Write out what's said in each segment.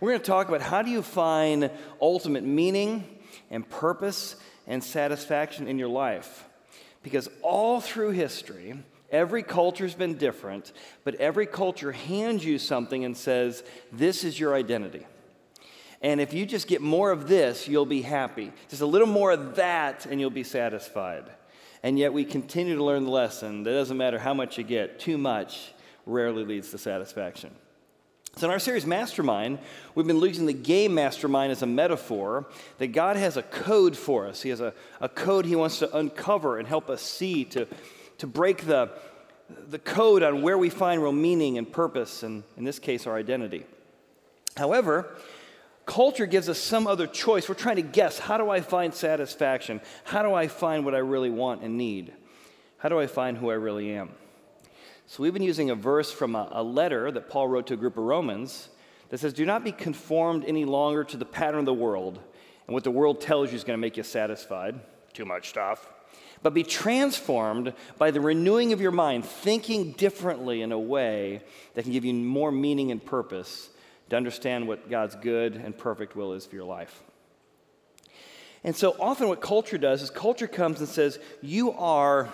We're going to talk about how do you find ultimate meaning and purpose and satisfaction in your life. Because all through history, every culture's been different, but every culture hands you something and says, This is your identity. And if you just get more of this, you'll be happy. Just a little more of that, and you'll be satisfied. And yet we continue to learn the lesson that doesn't matter how much you get, too much rarely leads to satisfaction. So, in our series Mastermind, we've been using the game Mastermind as a metaphor that God has a code for us. He has a, a code He wants to uncover and help us see to, to break the, the code on where we find real meaning and purpose, and in this case, our identity. However, culture gives us some other choice. We're trying to guess how do I find satisfaction? How do I find what I really want and need? How do I find who I really am? So we've been using a verse from a, a, letter that Paul wrote to a group of Romans that says, Do not be conformed any longer to the pattern of the world and what the world tells you is going to make you satisfied. Too much stuff. But be transformed by the renewing of your mind, thinking differently in a way that can give you more meaning and purpose to understand what God's good and perfect will is for your life. And so often, what culture does is culture comes and says, You are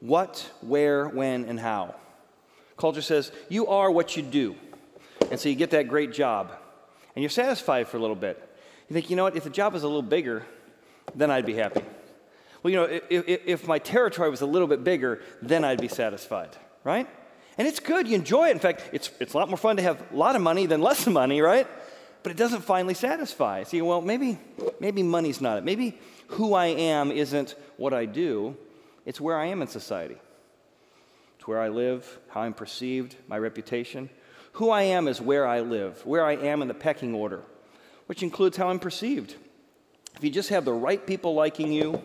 what, where, when, and how. Culture says, you are what you do. And so you get that great job. And you're satisfied for a little bit. You think, you know what, if the job was a little bigger, then I'd be happy. Well, you know, if, if, if my territory was a little bit bigger, then I'd be satisfied, right? And it's good, you enjoy it. In fact, it's, it's a lot more fun to have a lot of money than less money, right? But it doesn't finally satisfy. So well, maybe, maybe money's not it. Maybe who I am isn't what I do. It's where I am in society. It's where I live, how I'm perceived, my reputation. Who I am is where I live, where I am in the pecking order, which includes how I'm perceived. If you just have the right people liking you,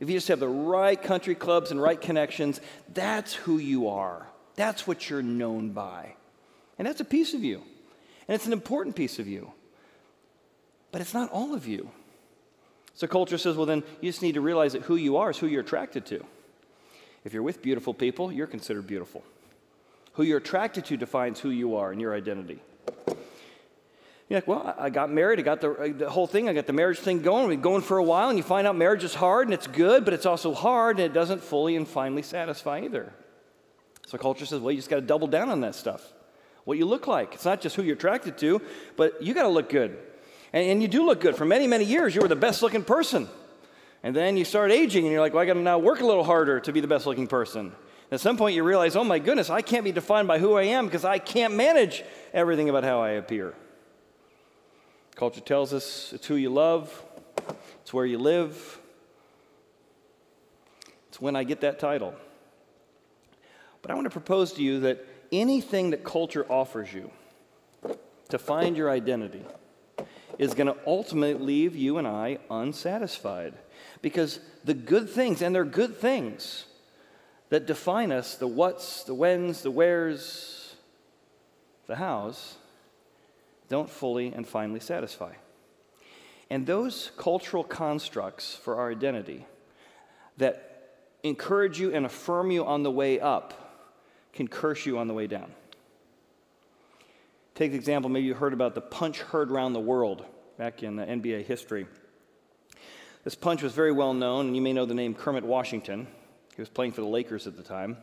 if you just have the right country clubs and right connections, that's who you are. That's what you're known by. And that's a piece of you. And it's an important piece of you. But it's not all of you. So culture says, well, then you just need to realize that who you are is who you're attracted to. If you're with beautiful people, you're considered beautiful. Who you're attracted to defines who you are and your identity. You're like, well, I got married, I got the, uh, the whole thing, I got the marriage thing going. Been going for a while, and you find out marriage is hard and it's good, but it's also hard and it doesn't fully and finally satisfy either. So culture says, well, you just got to double down on that stuff. What you look like. It's not just who you're attracted to, but you got to look good. And, and you do look good. For many, many years, you were the best looking person. And then you start aging and you're like, well, I got to now work a little harder to be the best looking person. At some point, you realize, oh my goodness, I can't be defined by who I am because I can't manage everything about how I appear. Culture tells us it's who you love, it's where you live, it's when I get that title. But I want to propose to you that anything that culture offers you to find your identity, is going to ultimately leave you and I unsatisfied. Because the good things, and they're good things that define us the what's, the when's, the where's, the how's don't fully and finally satisfy. And those cultural constructs for our identity that encourage you and affirm you on the way up can curse you on the way down. Take the example, maybe you heard about the punch heard around the world back in NBA history. This punch was very well known, and you may know the name Kermit Washington. He was playing for the Lakers at the time,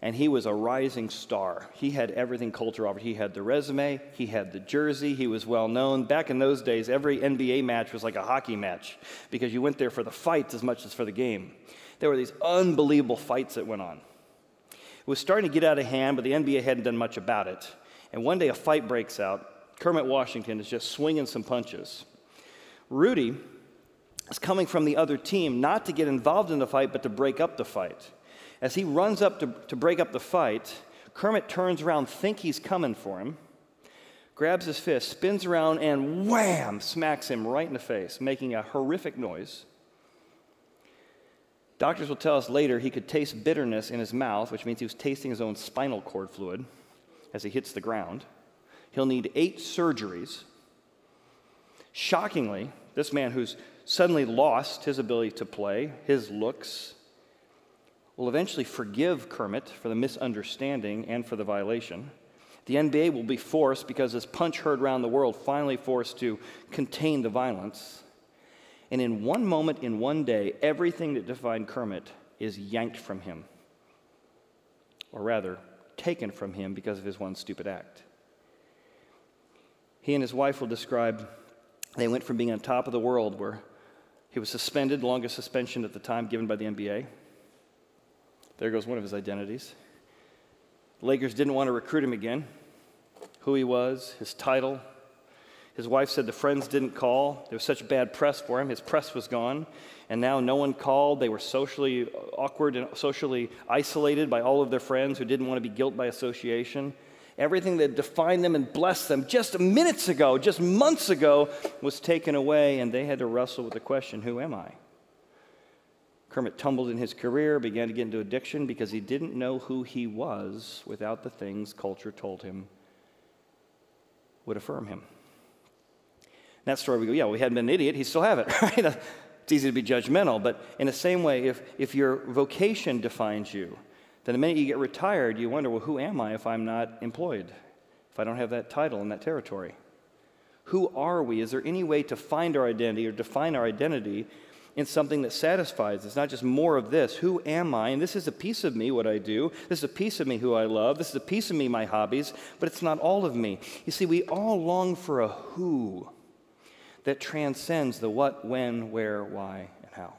and he was a rising star. He had everything culture offered. He had the resume, he had the jersey, he was well known. Back in those days, every NBA match was like a hockey match because you went there for the fights as much as for the game. There were these unbelievable fights that went on. It was starting to get out of hand, but the NBA hadn't done much about it. And one day a fight breaks out. Kermit Washington is just swinging some punches. Rudy is coming from the other team not to get involved in the fight, but to break up the fight. As he runs up to, to break up the fight, Kermit turns around, think he's coming for him, grabs his fist, spins around, and wham, smacks him right in the face, making a horrific noise. Doctors will tell us later he could taste bitterness in his mouth, which means he was tasting his own spinal cord fluid as he hits the ground. He'll need eight surgeries. Shockingly, this man who's suddenly lost his ability to play, his looks, will eventually forgive Kermit for the misunderstanding and for the violation. The NBA will be forced, because this punch heard around the world, finally forced to contain the violence. And in one moment, in one day, everything that defined Kermit is yanked from him. Or rather, taken from him because of his one stupid act. He and his wife will describe they went from being on top of the world, where he was suspended, longest suspension at the time given by the NBA. There goes one of his identities. The Lakers didn't want to recruit him again. Who he was, his title. His wife said the friends didn't call. There was such bad press for him. His press was gone. And now no one called. They were socially awkward and socially isolated by all of their friends who didn't want to be guilt by association. Everything that defined them and blessed them just minutes ago, just months ago, was taken away, and they had to wrestle with the question who am I? Kermit tumbled in his career, began to get into addiction because he didn't know who he was without the things culture told him would affirm him. That story, we go, yeah, he hadn't been an idiot, he still have it, right? It's easy to be judgmental, but in the same way, if, if your vocation defines you, then the minute you get retired, you wonder, well, who am I if I'm not employed? If I don't have that title in that territory? Who are we? Is there any way to find our identity or define our identity in something that satisfies us? Not just more of this. Who am I? And this is a piece of me, what I do. This is a piece of me, who I love. This is a piece of me, my hobbies, but it's not all of me. You see, we all long for a who that transcends the what, when, where, why, and how.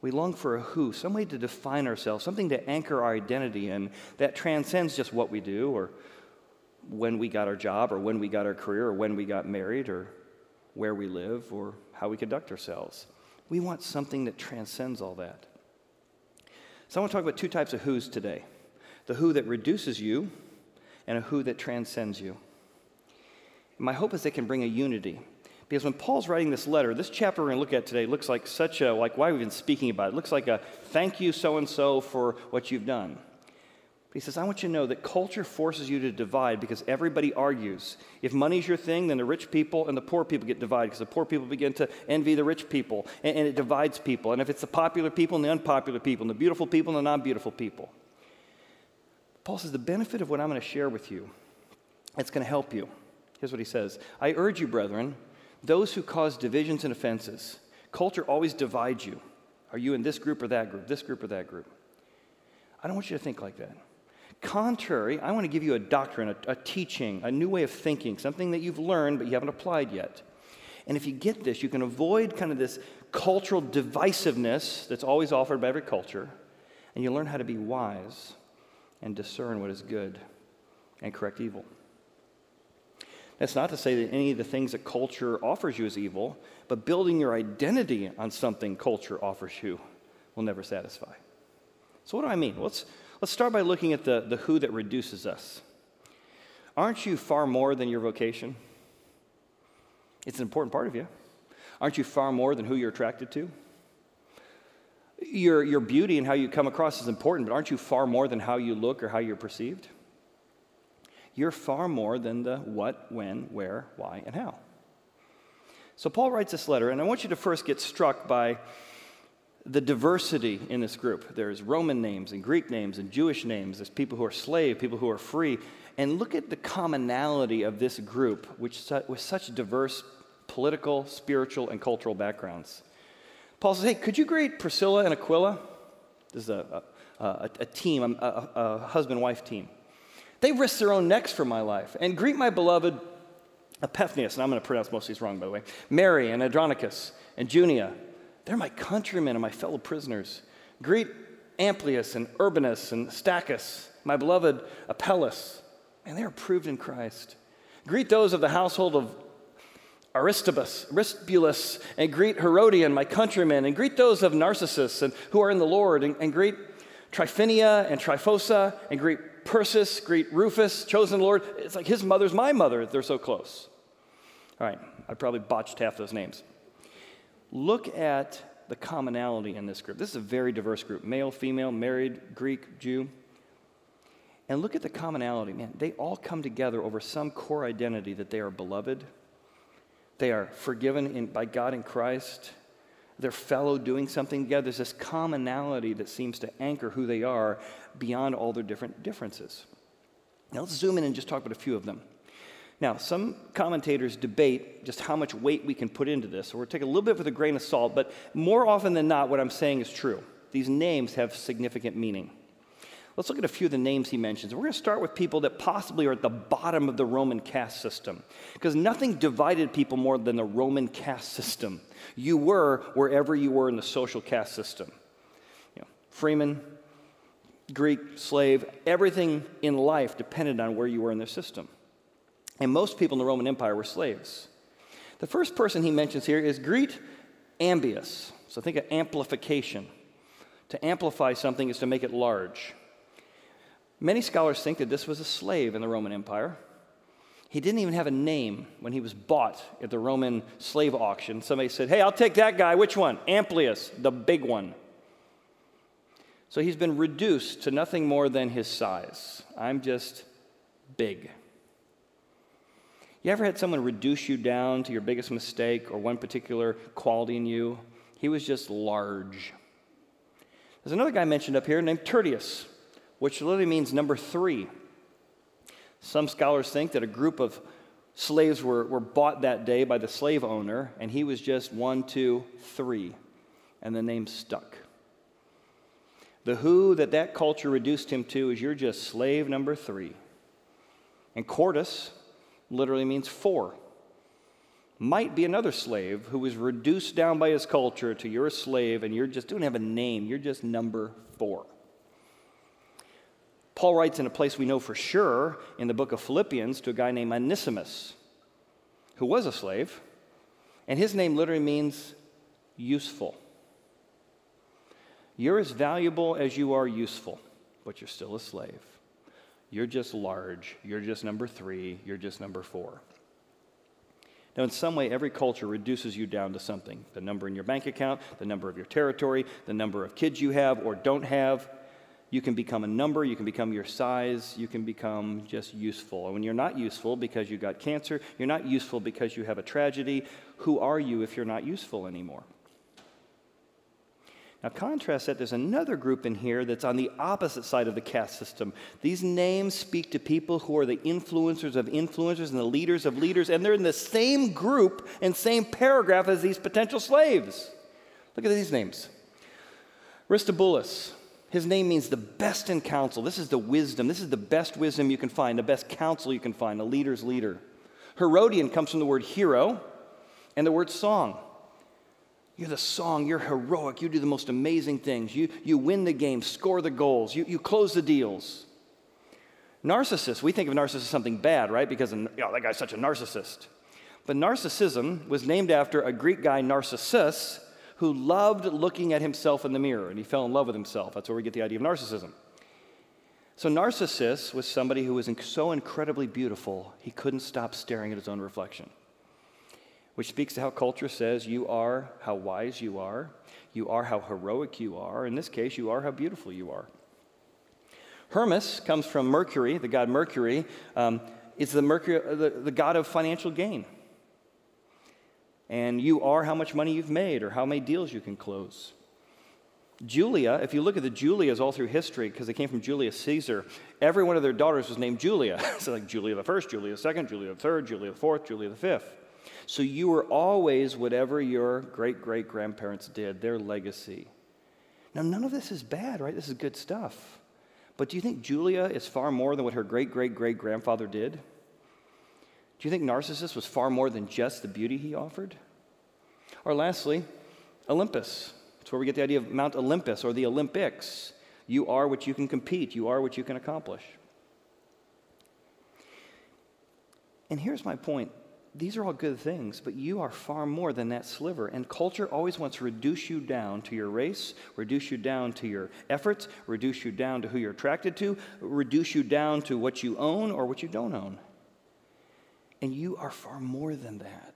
We long for a who, some way to define ourselves, something to anchor our identity in that transcends just what we do or when we got our job or when we got our career or when we got married or where we live or how we conduct ourselves. We want something that transcends all that. So I want to talk about two types of who's today the who that reduces you and a who that transcends you. My hope is they can bring a unity because when Paul's writing this letter, this chapter we're going to look at today looks like such a, like why we've been speaking about it. it looks like a thank you so and so for what you've done. But he says, I want you to know that culture forces you to divide because everybody argues. If money's your thing, then the rich people and the poor people get divided because the poor people begin to envy the rich people and, and it divides people. And if it's the popular people and the unpopular people and the beautiful people and the non beautiful people. Paul says, the benefit of what I'm going to share with you, it's going to help you. Here's what he says I urge you, brethren, those who cause divisions and offenses. Culture always divides you. Are you in this group or that group, this group or that group? I don't want you to think like that. Contrary, I want to give you a doctrine, a, a, teaching, a new way of thinking, something that you've learned but you haven't applied yet. And if you get this, you can avoid kind of this cultural divisiveness that's always offered by every culture, and you learn how to be wise and discern what is good and correct evil. That's not to say that any of the things that culture offers you is evil, but building your identity on something culture offers you will never satisfy. So, what do I mean? Let's, let's start by looking at the, the who that reduces us. Aren't you far more than your vocation? It's an important part of you. Aren't you far more than who you're attracted to? Your, your beauty and how you come across is important, but aren't you far more than how you look or how you're perceived? You're far more than the what, when, where, why, and how. So Paul writes this letter, and I want you to first get struck by the diversity in this group. There's Roman names and Greek names and Jewish names. There's people who are slave, people who are free. And look at the commonality of this group, which with such diverse political, spiritual, and cultural backgrounds. Paul says, "Hey, could you greet Priscilla and Aquila? This is a, a, a, a team, a, a husband-wife team. They risked their own necks for my life. And greet my beloved Epaphras, and I'm going to pronounce most of these wrong, by the way, Mary and Andronicus and Junia. They're my countrymen and my fellow prisoners. Greet Amplias and Urbanus and Stachys, my beloved Apelles. And they are proved in Christ. Greet those of the household of Aristobus, Aristobulus, and greet Herodion, my countrymen, and greet those of Narcissus and who are in the Lord, and, and greet Tryphenia and Tryphosa, and greet Persis, greet Rufus, chosen Lord. It's like his mother's my mother. They're so close. All right, I probably botched half those names. Look at the commonality in this group. This is a very diverse group male, female, married, Greek, Jew. And look at the commonality, man. They all come together over some core identity that they are beloved, they are forgiven in, by God in Christ, their fellow doing something together. There's this commonality that seems to anchor who they are beyond all their different differences. Now let's zoom in and just talk about a few of them. Now, some commentators debate just how much weight we can put into this, so we're taking a little bit with a grain of salt, but more often than not, what I'm saying is true. These names have significant meaning. Let's look at a few of the names he mentions. We're going to start with people that possibly are at the bottom of the Roman caste system, because nothing divided people more than the Roman caste system. You were wherever you were in the social caste system. You know, freeman, Greek, slave, everything in life depended on where you were in their system. And most people in the Roman Empire were slaves. The first person he mentions here is Greet Amplias. So think of amplification. To amplify something is to make it large. Many scholars think that this was a slave in the Roman Empire. He didn't even have a name when he was bought at the Roman slave auction. Somebody said, Hey, I'll take that guy. Which one? Amplius, the big one. So he's been reduced to nothing more than his size. I'm just big. You ever had someone reduce you down to your biggest mistake or one particular quality in you? He was just large. There's another guy mentioned up here named Tertius, which literally means number three. Some scholars think that a group of slaves were, were bought that day by the slave owner, and he was just one, two, three, and the name stuck. The who that that culture reduced him to is you're just slave number three. And Quartus literally means four. Might be another slave who was reduced down by his culture to you're a slave and you're just don't have a name, you're just number four. Paul writes in a place we know for sure in the book of Philippians to a guy named Onesimus, who was a slave, and his name literally means useful. You're as valuable as you are useful, but you're still a slave. You're just large. You're just number three. You're just number four. Now, in some way, every culture reduces you down to something the number in your bank account, the number of your territory, the number of kids you have or don't have. You can become a number, you can become your size, you can become just useful. And when you're not useful because you got cancer, you're not useful because you have a tragedy, who are you if you're not useful anymore? Now, contrast that, there's another group in here that's on the opposite side of the caste system. These names speak to people who are the influencers of influencers and the leaders of leaders, and they're in the same group and same paragraph as these potential slaves. Look at these names Aristobulus. His name means the best in counsel. This is the wisdom. This is the best wisdom you can find, the best counsel you can find, a leader's leader. Herodion comes from the word hero and the word song. You're the song, you're heroic, you do the most amazing things. You, you win the game, score the goals, you, you close the deals. Narcissist, we think of narcissist as something bad, right? Because you know, that guy's such a narcissist. But narcissism was named after a Greek guy, Narcissus, who loved looking at himself in the mirror and he fell in love with himself. That's where we get the idea of narcissism. So, Narcissus was somebody who was so incredibly beautiful, he couldn't stop staring at his own reflection which speaks to how culture says you are how wise you are, you are how heroic you are. In this case, you are how beautiful you are. Hermes comes from Mercury, the god Mercury. Um, it's the, Mercury, the, the god of financial gain. And you are how much money you've made or how many deals you can close. Julia, if you look at the Julias all through history, because they came from Julius Caesar, every one of their daughters was named Julia. so, like Julia the first, Julia the second, Julia the third, Julia the fourth, Julia the fifth. So you were always whatever your great great grandparents did, their legacy. Now, none of this is bad, right? This is good stuff. But do you think Julia is far more than what her great great great grandfather did? Do you think Narcissus was far more than just the beauty he offered? Or lastly, Olympus. It's where we get the idea of Mount Olympus or the Olympics. You are what you can compete, you are what you can accomplish. And here's my point these are all good things, but you are far more than that sliver. And culture always wants to reduce you down to your race, reduce you down to your efforts, reduce you down to who you're attracted to, reduce you down to what you own or what you don't own. And you are far more than that.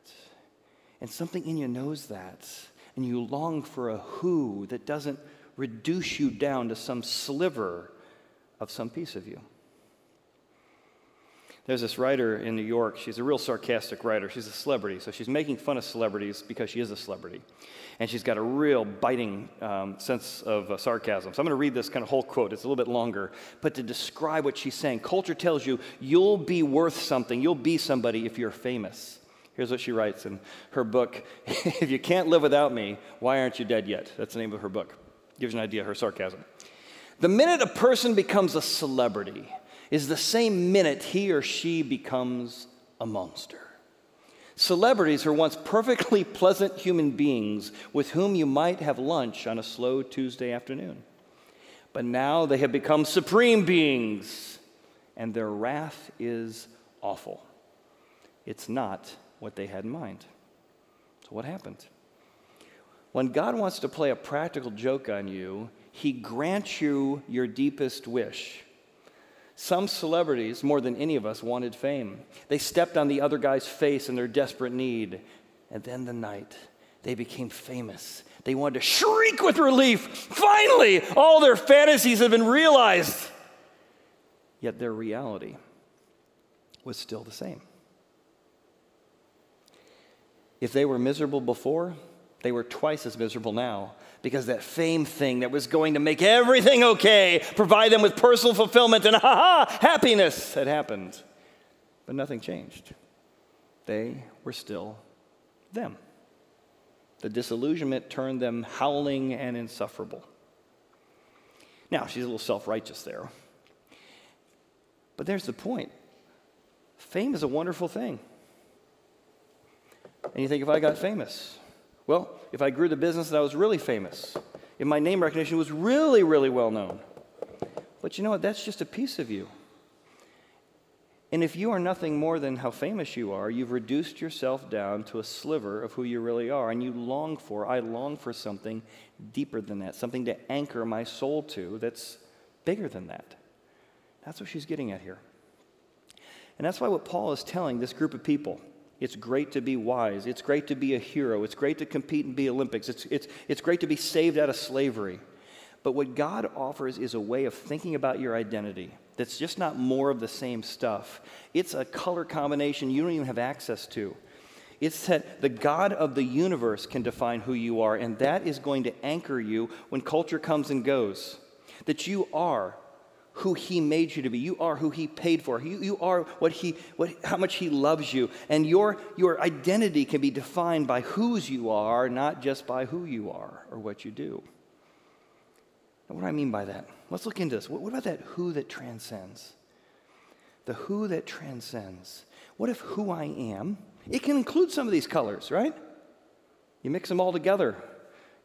And something in you knows that. And you long for a who that doesn't reduce you down to some sliver of some piece of you. There's this writer in New York. She's a real sarcastic writer. She's a celebrity, so she's making fun of celebrities because she is a celebrity. And she's got a real biting um, sense of uh, sarcasm. So I'm going to read this kind of whole quote. It's a little bit longer, but to describe what she's saying, culture tells you you'll be worth something, you'll be somebody if you're famous. Here's what she writes in her book If you can't live without me, why aren't you dead yet? That's the name of her book. Gives you an idea of her sarcasm. The minute a person becomes a celebrity, is the same minute he or she becomes a monster. Celebrities are once perfectly pleasant human beings with whom you might have lunch on a slow Tuesday afternoon. But now they have become supreme beings, and their wrath is awful. It's not what they had in mind. So, what happened? When God wants to play a practical joke on you, He grants you your deepest wish. Some celebrities, more than any of us, wanted fame. They stepped on the other guy's face in their desperate need. And then the night, they became famous. They wanted to shriek with relief. Finally, all their fantasies have been realized. Yet their reality was still the same. If they were miserable before, they were twice as miserable now because that fame thing that was going to make everything okay, provide them with personal fulfillment and ha ha, happiness had happened. But nothing changed. They were still them. The disillusionment turned them howling and insufferable. Now, she's a little self righteous there. But there's the point fame is a wonderful thing. And you think, if I got famous, well, if I grew the business and I was really famous, if my name recognition was really, really well known. But you know what? That's just a piece of you. And if you are nothing more than how famous you are, you've reduced yourself down to a sliver of who you really are. And you long for, I long for something deeper than that, something to anchor my soul to that's bigger than that. That's what she's getting at here. And that's why what Paul is telling this group of people it's great to be wise. It's great to be a hero. It's great to compete and be Olympics. It's, it's, it's great to be saved out of slavery. But what God offers is a way of thinking about your identity that's just not more of the same stuff. It's a color combination you don't even have access to. It's that the God of the universe can define who you are, and that is going to anchor you when culture comes and goes. That you are who he made you to be. You are who he paid for. You, you are what he, what, how much he loves you. And your, your identity can be defined by whose you are, not just by who you are or what you do. And what do I mean by that? Let's look into this. What, what about that who that transcends? The who that transcends. What if who I am, it can include some of these colors, right? You mix them all together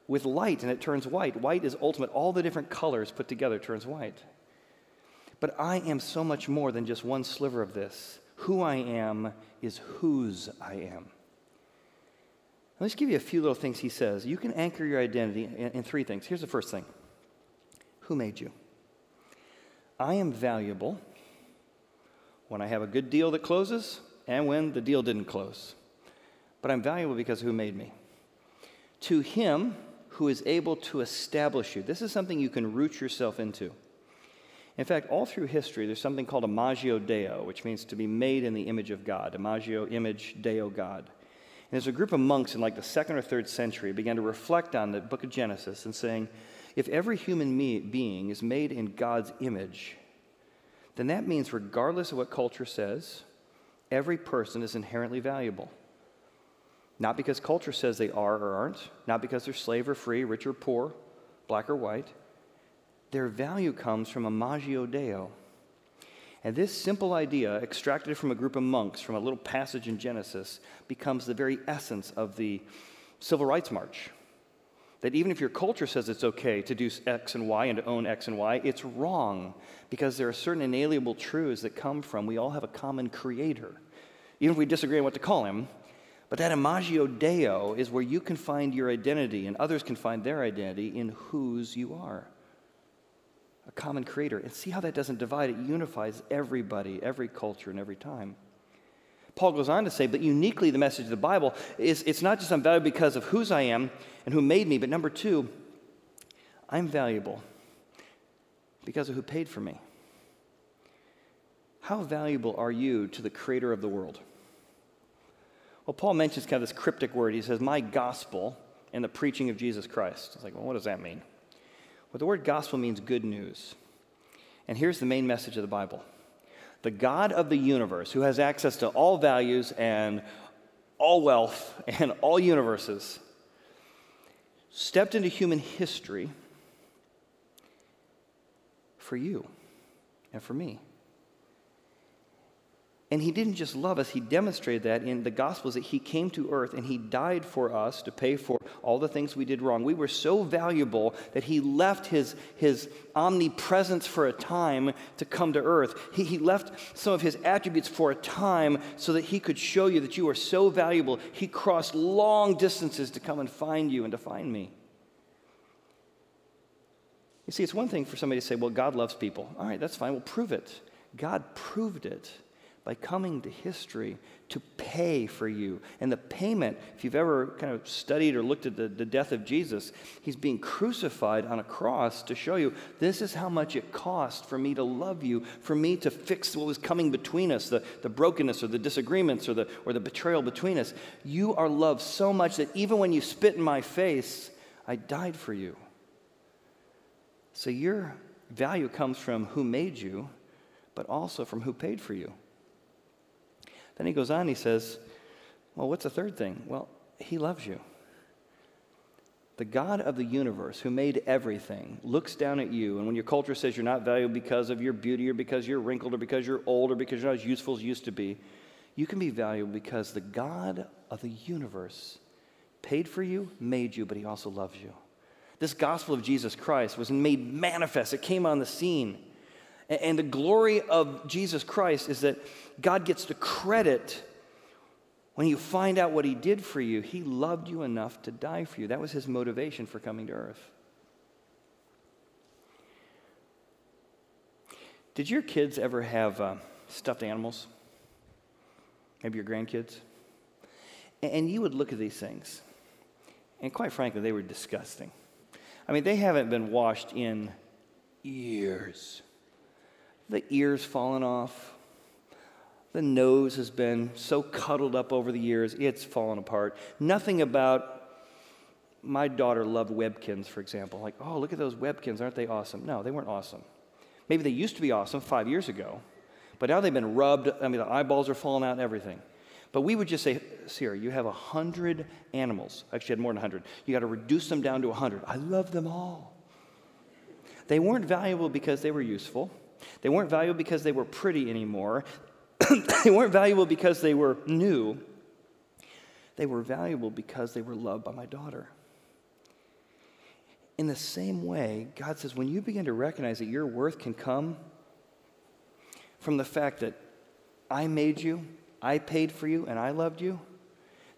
with light and it turns white. White is ultimate. All the different colors put together turns white. But I am so much more than just one sliver of this. Who I am is whose I am. Let me just give you a few little things he says. You can anchor your identity in, in three things. Here's the first thing Who made you? I am valuable when I have a good deal that closes and when the deal didn't close. But I'm valuable because who made me? To him who is able to establish you. This is something you can root yourself into. In fact, all through history, there's something called imago Deo, which means to be made in the image of God. Imago, image, Deo, God. And there's a group of monks in like the second or third century began to reflect on the book of Genesis and saying, if every human me- being is made in God's image, then that means, regardless of what culture says, every person is inherently valuable. Not because culture says they are or aren't, not because they're slave or free, rich or poor, black or white their value comes from imago Deo. And this simple idea, extracted from a group of monks from a little passage in Genesis, becomes the very essence of the Civil Rights March. That even if your culture says it's okay to do X and Y and to own X and Y, it's wrong because there are certain inalienable truths that come from we all have a common creator. Even if we disagree on what to call him, but that imago Deo is where you can find your identity and others can find their identity in whose you are common creator. And see how that doesn't divide, it unifies everybody, every culture, and every time. Paul goes on to say, but uniquely, the message of the Bible is it's not just I'm valuable because of whose I am and who made me, but number two, I'm valuable because of who paid for me. How valuable are you to the creator of the world? Well, Paul mentions kind of this cryptic word. He says, My gospel and the preaching of Jesus Christ. It's like, well, what does that mean? Well, the word gospel means good news. And here's the main message of the Bible the God of the universe, who has access to all values and all wealth and all universes, stepped into human history for you and for me. And he didn't just love us, he demonstrated that in the Gospels that he came to earth and he died for us to pay for all the things we did wrong. We were so valuable that he left his, his omnipresence for a time to come to earth. He, he left some of his attributes for a time so that he could show you that you are so valuable. He crossed long distances to come and find you and to find me. You see, it's one thing for somebody to say, well, God loves people. All right, that's fine. We'll prove it. God proved it by coming to history to pay for you. And the payment, if you've ever kind of studied or looked at the, the death of Jesus, he's being crucified on a cross to show you this is how much it cost for me to love you, for me to fix what was coming between us, the, the brokenness or the disagreements or the, or the betrayal between us. You are loved so much that even when you spit in my face, I died for you. So your value comes from who made you, but also from who paid for you. Then he goes on, he says, Well, what's the third thing? Well, he loves you. The God of the universe, who made everything, looks down at you, and when your culture says you're not valuable because of your beauty, or because you're wrinkled, or because you're old, or because you're not as useful as you used to be, you can be valuable because the God of the universe paid for you, made you, but he also loves you. This gospel of Jesus Christ was made manifest, it came on the scene. And the glory of Jesus Christ is that God gets the credit when you find out what he did for you. He loved you enough to die for you. That was his motivation for coming to earth. Did your kids ever have uh, stuffed animals? Maybe your grandkids? And you would look at these things, and quite frankly, they were disgusting. I mean, they haven't been washed in years the ears fallen off. The nose has been so cuddled up over the years, it's fallen apart. Nothing about my daughter loved Webkinz, for example. Like, oh, look at those Webkinz, aren't they awesome? No, they weren't awesome. Maybe they used to be awesome five years ago, but now they've been rubbed. I mean, the eyeballs are falling out and everything. But we would just say, Sierra, you have a hundred animals. Actually, you had more than a hundred. You got to reduce them down to a hundred. I love them all. They weren't valuable because they were useful. They weren't valuable because they were pretty anymore. they weren't valuable because they were new. They were valuable because they were loved by my daughter. In the same way, God says, when you begin to recognize that your worth can come from the fact that I made you, I paid for you, and I loved you,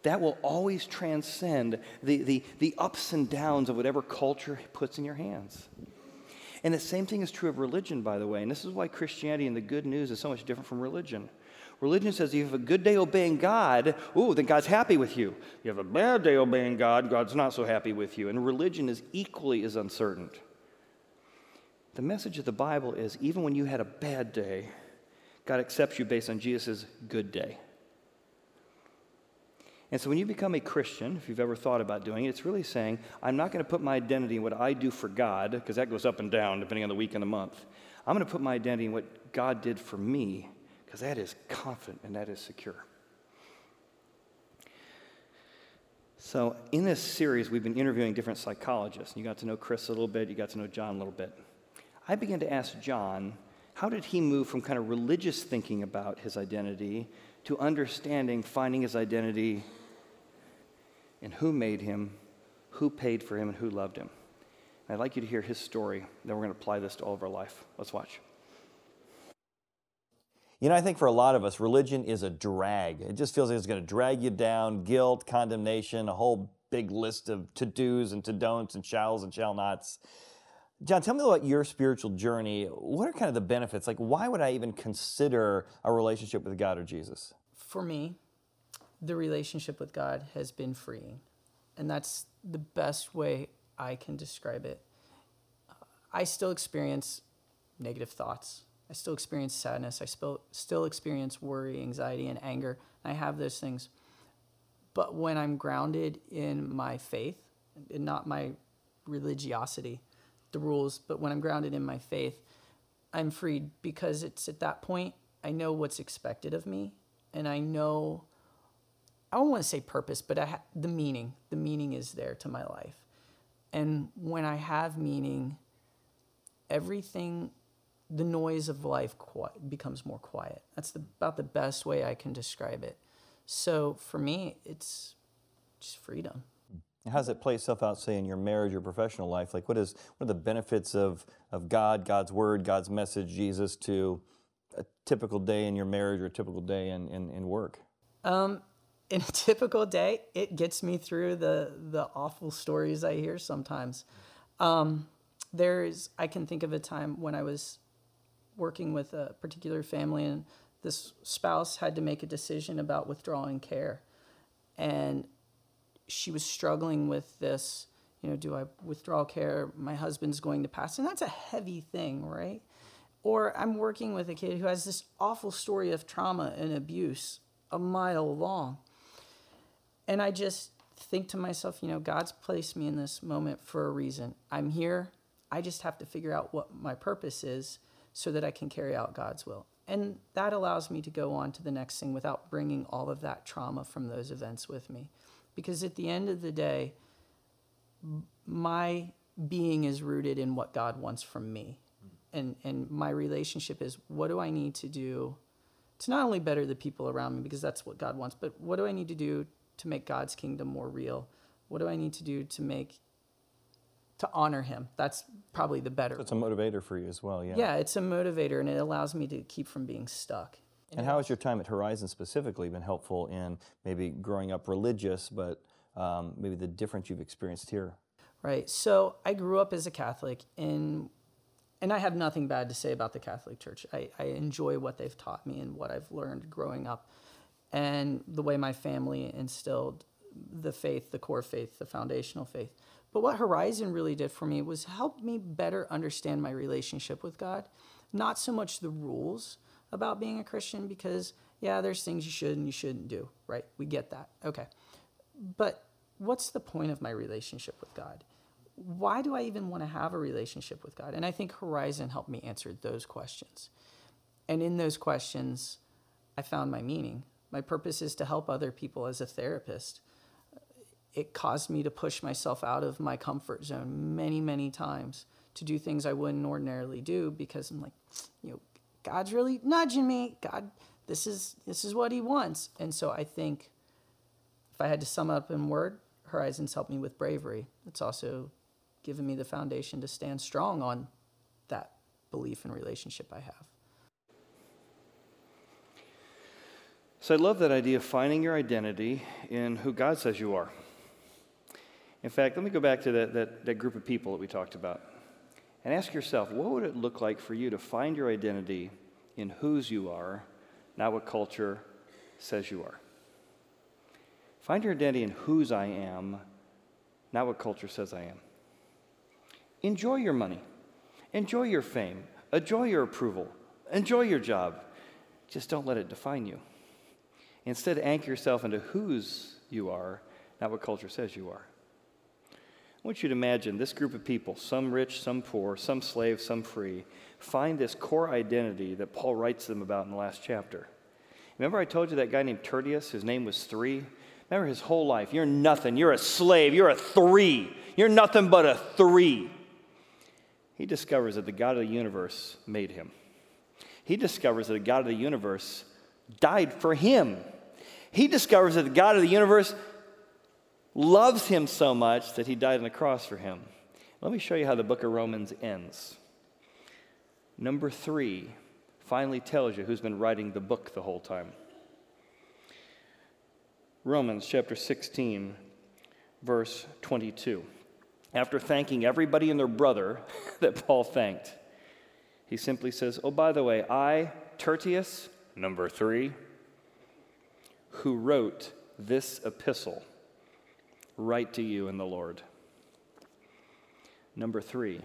that will always transcend the, the, the ups and downs of whatever culture puts in your hands. And the same thing is true of religion, by the way. And this is why Christianity and the good news is so much different from religion. Religion says you have a good day obeying God, ooh, then God's happy with you. You have a bad day obeying God, God's not so happy with you. And religion is equally as uncertain. The message of the Bible is even when you had a bad day, God accepts you based on Jesus' good day. And so when you become a Christian, if you've ever thought about doing it, it's really saying, I'm not going to put my identity in what I do for God, because that goes up and down depending on the week and the month. I'm going to put my identity in what God did for me, because that is confident and that is secure. So, in this series, we've been interviewing different psychologists. You got to know Chris a little bit, you got to know John a little bit. I began to ask John, how did he move from kind of religious thinking about his identity to understanding, finding his identity in who made him, who paid for him, and who loved him. And I'd like you to hear his story. Then we're going to apply this to all of our life. Let's watch. You know, I think for a lot of us, religion is a drag. It just feels like it's going to drag you down, guilt, condemnation, a whole big list of to dos and to don'ts and shalls and shall nots. John, tell me about your spiritual journey. What are kind of the benefits? Like, why would I even consider a relationship with God or Jesus? For me, the relationship with God has been freeing. And that's the best way I can describe it. I still experience negative thoughts. I still experience sadness. I still, still experience worry, anxiety, and anger. I have those things. But when I'm grounded in my faith, and not my religiosity, the rules, but when I'm grounded in my faith, I'm freed because it's at that point I know what's expected of me and I know I don't want to say purpose, but ha- the meaning. The meaning is there to my life. And when I have meaning, everything, the noise of life quiet, becomes more quiet. That's the, about the best way I can describe it. So for me, it's just freedom. How does it play itself out, say, in your marriage or professional life? Like, what is what are the benefits of of God, God's word, God's message, Jesus, to a typical day in your marriage or a typical day in in, in work? Um, in a typical day, it gets me through the the awful stories I hear sometimes. Um, there's I can think of a time when I was working with a particular family and this spouse had to make a decision about withdrawing care. And she was struggling with this you know do i withdraw care? My husband's going to pass. And that's a heavy thing right? Or i'm working with a kid who has this awful story of trauma and abuse a mile long and i just think to myself you know god's placed me in this moment for a reason. I'm here. I just have to figure out what my purpose is so that i can carry out god's will. And that allows me to go on to the next thing without bringing all of that trauma from those events with me. Because at the end of the day, my being is rooted in what God wants from me. And, and my relationship is what do I need to do to not only better the people around me, because that's what God wants, but what do I need to do to make God's kingdom more real? What do I need to do to make, to honor Him? That's probably the better. It's a motivator for you as well, yeah. Yeah, it's a motivator and it allows me to keep from being stuck. And how has your time at Horizon specifically been helpful in maybe growing up religious, but um, maybe the difference you've experienced here? Right. So I grew up as a Catholic, and and I have nothing bad to say about the Catholic Church. I, I enjoy what they've taught me and what I've learned growing up, and the way my family instilled the faith, the core faith, the foundational faith. But what Horizon really did for me was help me better understand my relationship with God, not so much the rules about being a Christian because, yeah, there's things you should and you shouldn't do, right? We get that. Okay. But what's the point of my relationship with God? Why do I even want to have a relationship with God? And I think Horizon helped me answer those questions. And in those questions, I found my meaning. My purpose is to help other people as a therapist. It caused me to push myself out of my comfort zone many, many times to do things I wouldn't ordinarily do because I'm like, you know, God's really nudging me. God, this is this is what He wants. And so I think if I had to sum up in word, Horizons helped me with bravery. It's also given me the foundation to stand strong on that belief and relationship I have. So I love that idea of finding your identity in who God says you are. In fact, let me go back to that, that, that group of people that we talked about and ask yourself what would it look like for you to find your identity in whose you are, not what culture says you are? Find your identity in whose I am, not what culture says I am. Enjoy your money, enjoy your fame, enjoy your approval, enjoy your job. Just don't let it define you. Instead, anchor yourself into whose you are, not what culture says you are. I want you to imagine this group of people, some rich, some poor, some slave, some free, find this core identity that Paul writes them about in the last chapter. Remember, I told you that guy named Tertius, his name was three? Remember his whole life. You're nothing. You're a slave. You're a three. You're nothing but a three. He discovers that the God of the universe made him. He discovers that the God of the universe died for him. He discovers that the God of the universe loves him so much that he died on the cross for him. Let me show you how the book of Romans ends. Number three finally tells you who's been writing the book the whole time. Romans chapter 16, verse 22. After thanking everybody and their brother that Paul thanked, he simply says, Oh, by the way, I, Tertius, number three, who wrote this epistle write to you in the Lord. Number three,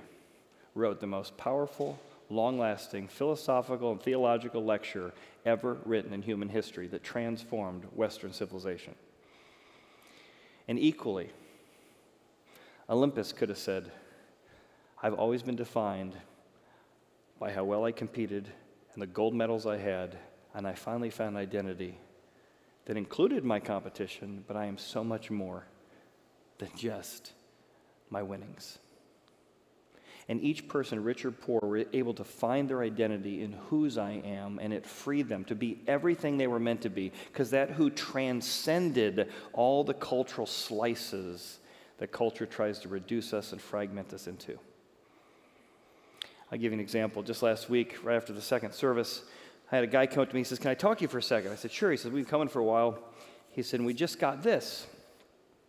wrote the most powerful, long lasting philosophical and theological lecture ever written in human history that transformed Western civilization. And equally, Olympus could have said, I've always been defined by how well I competed and the gold medals I had, and I finally found identity that included my competition, but I am so much more than just my winnings. And each person, rich or poor, were able to find their identity in whose I am, and it freed them to be everything they were meant to be, because that who transcended all the cultural slices that culture tries to reduce us and fragment us into. I'll give you an example. Just last week, right after the second service, I had a guy come up to me. He says, Can I talk to you for a second? I said, Sure. He said, We've been coming for a while. He said, We just got this.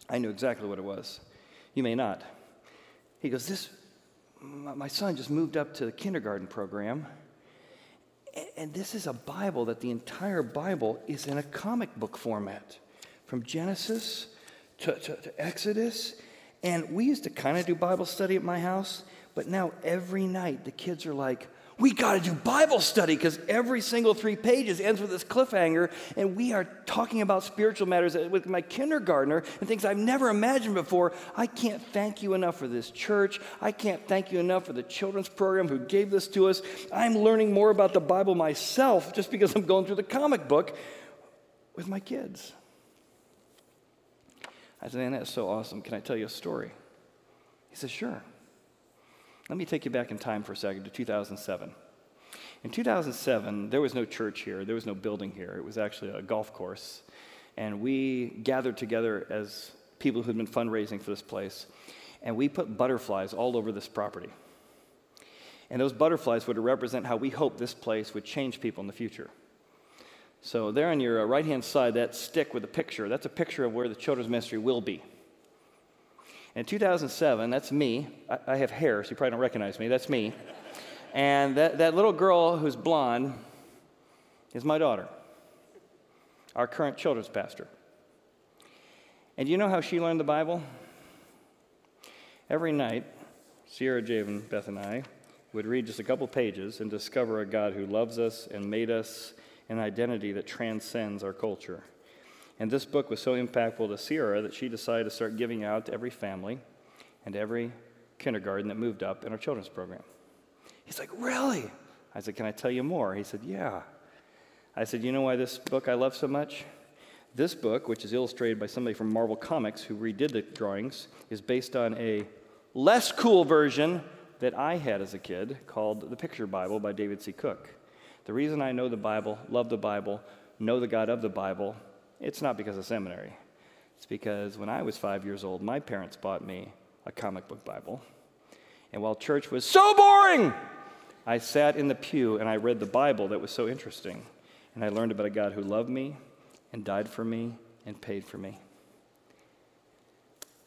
I knew exactly what it was. You may not. He goes, This, my son just moved up to the kindergarten program. And this is a Bible that the entire Bible is in a comic book format from Genesis to, to, to Exodus. And we used to kind of do Bible study at my house. But now every night the kids are like, we got to do Bible study because every single three pages ends with this cliffhanger, and we are talking about spiritual matters with my kindergartner and things I've never imagined before. I can't thank you enough for this church. I can't thank you enough for the children's program who gave this to us. I'm learning more about the Bible myself just because I'm going through the comic book with my kids. I said, Man, that's so awesome. Can I tell you a story? He said, Sure. Let me take you back in time for a second to 2007. In 2007, there was no church here, there was no building here. It was actually a golf course. And we gathered together as people who'd been fundraising for this place, and we put butterflies all over this property. And those butterflies would represent how we hope this place would change people in the future. So, there on your uh, right hand side, that stick with a picture, that's a picture of where the children's ministry will be. In 2007, that's me. I, I have hair, so you probably don't recognize me. That's me. And that, that little girl who's blonde is my daughter, our current children's pastor. And you know how she learned the Bible? Every night, Sierra Javen, Beth, and I would read just a couple pages and discover a God who loves us and made us an identity that transcends our culture. And this book was so impactful to Sierra that she decided to start giving out to every family and every kindergarten that moved up in our children's program. He's like, Really? I said, Can I tell you more? He said, Yeah. I said, You know why this book I love so much? This book, which is illustrated by somebody from Marvel Comics who redid the drawings, is based on a less cool version that I had as a kid called The Picture Bible by David C. Cook. The reason I know the Bible, love the Bible, know the God of the Bible, it's not because of seminary. It's because when I was five years old, my parents bought me a comic book Bible. And while church was so boring, I sat in the pew and I read the Bible that was so interesting. And I learned about a God who loved me and died for me and paid for me.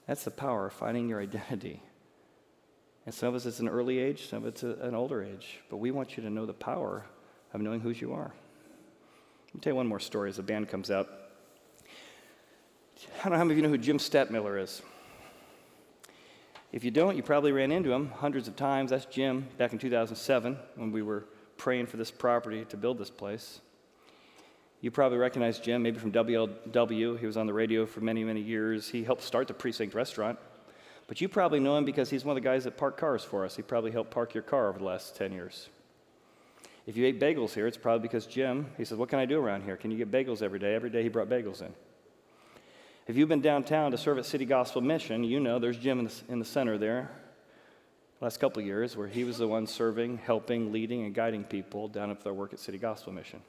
That's the power of finding your identity. And some of us, it's an early age, some of it's an older age. But we want you to know the power of knowing who you are. Let me tell you one more story as the band comes out. I don't know how many of you know who Jim Stadtmiller is. If you don't, you probably ran into him hundreds of times. That's Jim back in 2007 when we were praying for this property to build this place. You probably recognize Jim, maybe from WLW. He was on the radio for many, many years. He helped start the Precinct Restaurant. But you probably know him because he's one of the guys that park cars for us. He probably helped park your car over the last 10 years. If you ate bagels here, it's probably because Jim, he said, What can I do around here? Can you get bagels every day? Every day he brought bagels in. If you've been downtown to serve at City Gospel Mission, you know there's Jim in the, in the center there. last couple years, where he was the one serving, helping, leading, and guiding people down at their work at City Gospel Mission.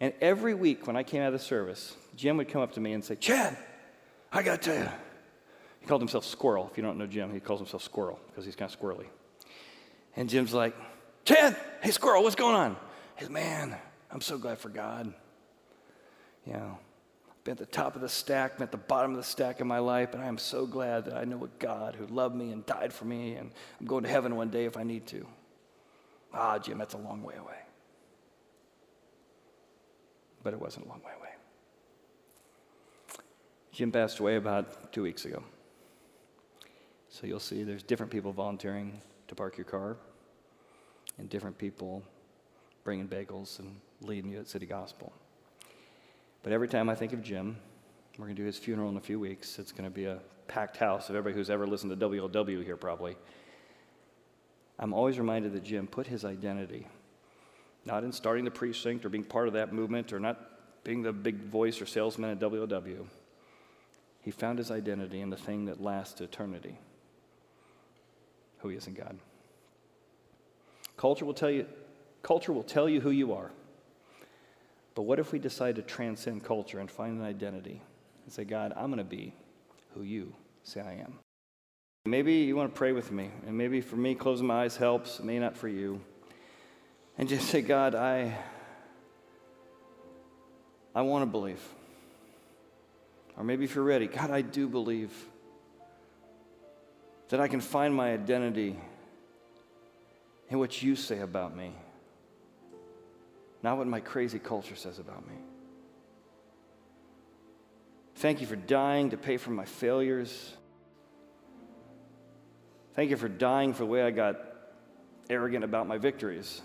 And every week when I came out of the service, Jim would come up to me and say, Chad, I got to tell you. He called himself Squirrel. If you don't know Jim, he calls himself Squirrel because he's kind of squirrely. And Jim's like, Chad, hey, Squirrel, what's going on? He said, Man, I'm so glad for God. You know, been at the top of the stack, been at the bottom of the stack in my life, and I am so glad that I know a God who loved me and died for me, and I'm going to heaven one day if I need to. Ah, Jim, that's a long way away. But it wasn't a long way away. Jim passed away about two weeks ago. So you'll see there's different people volunteering to park your car. and different people bringing bagels and leading you at City Gospel. But every time I think of Jim, we're going to do his funeral in a few weeks. It's going to be a packed house of everybody who's ever listened to WLW here, probably. I'm always reminded that Jim put his identity not in starting the precinct or being part of that movement or not being the big voice or salesman at WLW. He found his identity in the thing that lasts eternity who he is in God. Culture will tell you, culture will tell you who you are. But what if we decide to transcend culture and find an identity and say, God, I'm going to be who you say I am? Maybe you want to pray with me, and maybe for me, closing my eyes helps, may not for you. And just say, God, I, I want to believe. Or maybe if you're ready, God, I do believe that I can find my identity in what you say about me, not what my crazy culture says about me. Thank you for dying to pay for my failures. Thank you for dying for the way I got arrogant about my victories.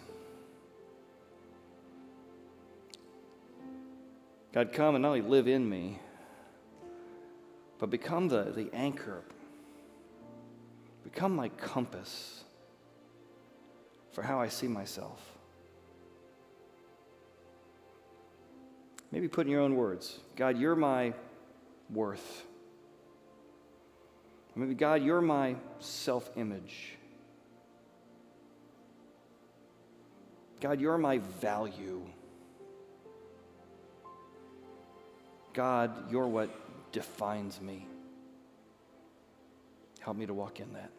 God, come and not only live in me, but become the, the anchor, become my compass for how I see myself. Maybe put in your own words God, you're my worth. Maybe, God, you're my self image. God, you're my value. God, you're what defines me. Help me to walk in that.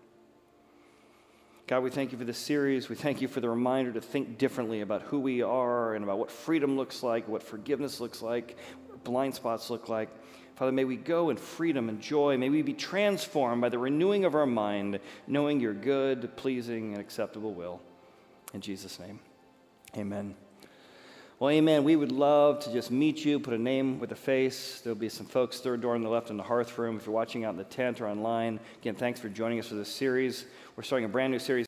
God, we thank you for this series. We thank you for the reminder to think differently about who we are and about what freedom looks like, what forgiveness looks like, what blind spots look like. Father, may we go in freedom and joy. May we be transformed by the renewing of our mind, knowing your good, pleasing, and acceptable will. In Jesus' name, amen. Well, amen. We would love to just meet you, put a name with a face. There'll be some folks third door on the left in the hearth room if you're watching out in the tent or online. Again, thanks for joining us for this series. We're starting a brand new series.